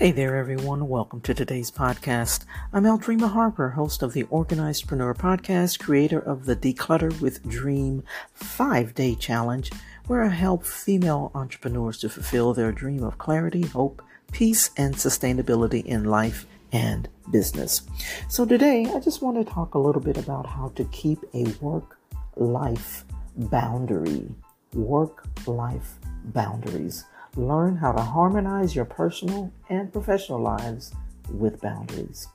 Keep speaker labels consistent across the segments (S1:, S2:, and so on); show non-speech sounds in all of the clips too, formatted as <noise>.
S1: Hey there, everyone. Welcome to today's podcast. I'm Aldreama Harper, host of the Organizedpreneur podcast, creator of the Declutter with Dream five day challenge, where I help female entrepreneurs to fulfill their dream of clarity, hope, peace, and sustainability in life and business. So today, I just want to talk a little bit about how to keep a work life boundary. Work life boundaries. Learn how to harmonize your personal and professional lives with boundaries.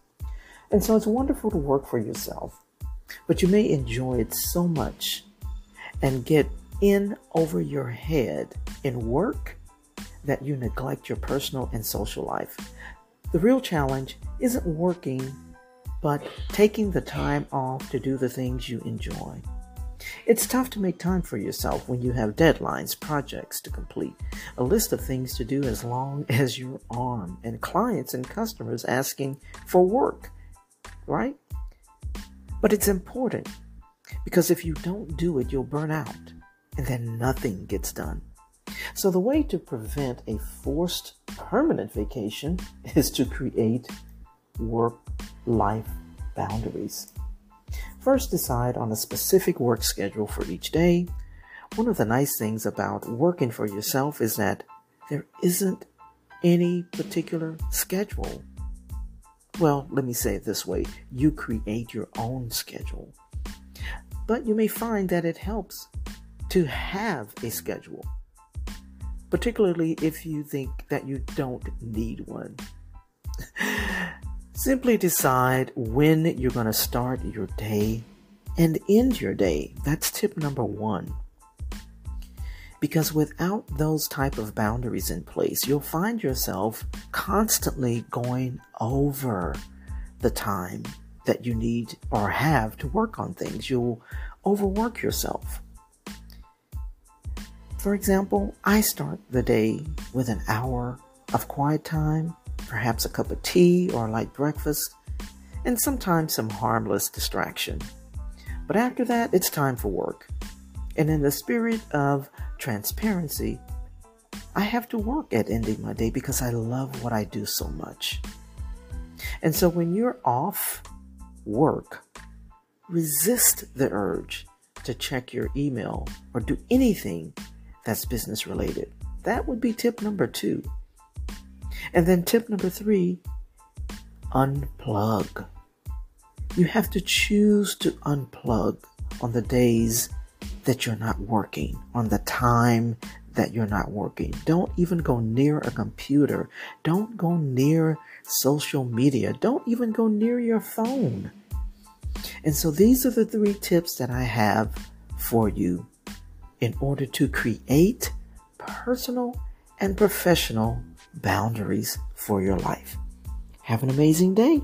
S1: And so it's wonderful to work for yourself, but you may enjoy it so much and get in over your head in work that you neglect your personal and social life. The real challenge isn't working, but taking the time off to do the things you enjoy. It's tough to make time for yourself when you have deadlines, projects to complete, a list of things to do as long <laughs> as your arm, and clients and customers asking for work, right? But it's important because if you don't do it, you'll burn out and then nothing gets done. So, the way to prevent a forced permanent vacation <laughs> is to create work life boundaries. First, decide on a specific work schedule for each day. One of the nice things about working for yourself is that there isn't any particular schedule. Well, let me say it this way you create your own schedule. But you may find that it helps to have a schedule, particularly if you think that you don't need one. <laughs> Simply decide when you're going to start your day and end your day. That's tip number one. Because without those type of boundaries in place, you'll find yourself constantly going over the time that you need or have to work on things. You'll overwork yourself. For example, I start the day with an hour of quiet time perhaps a cup of tea or a light breakfast, and sometimes some harmless distraction. But after that, it's time for work. And in the spirit of transparency, I have to work at ending my day because I love what I do so much. And so when you're off work, resist the urge to check your email or do anything that's business related. That would be tip number two. And then tip number three unplug. You have to choose to unplug on the days that you're not working, on the time that you're not working. Don't even go near a computer. Don't go near social media. Don't even go near your phone. And so these are the three tips that I have for you in order to create personal and professional boundaries for your life. Have an amazing day.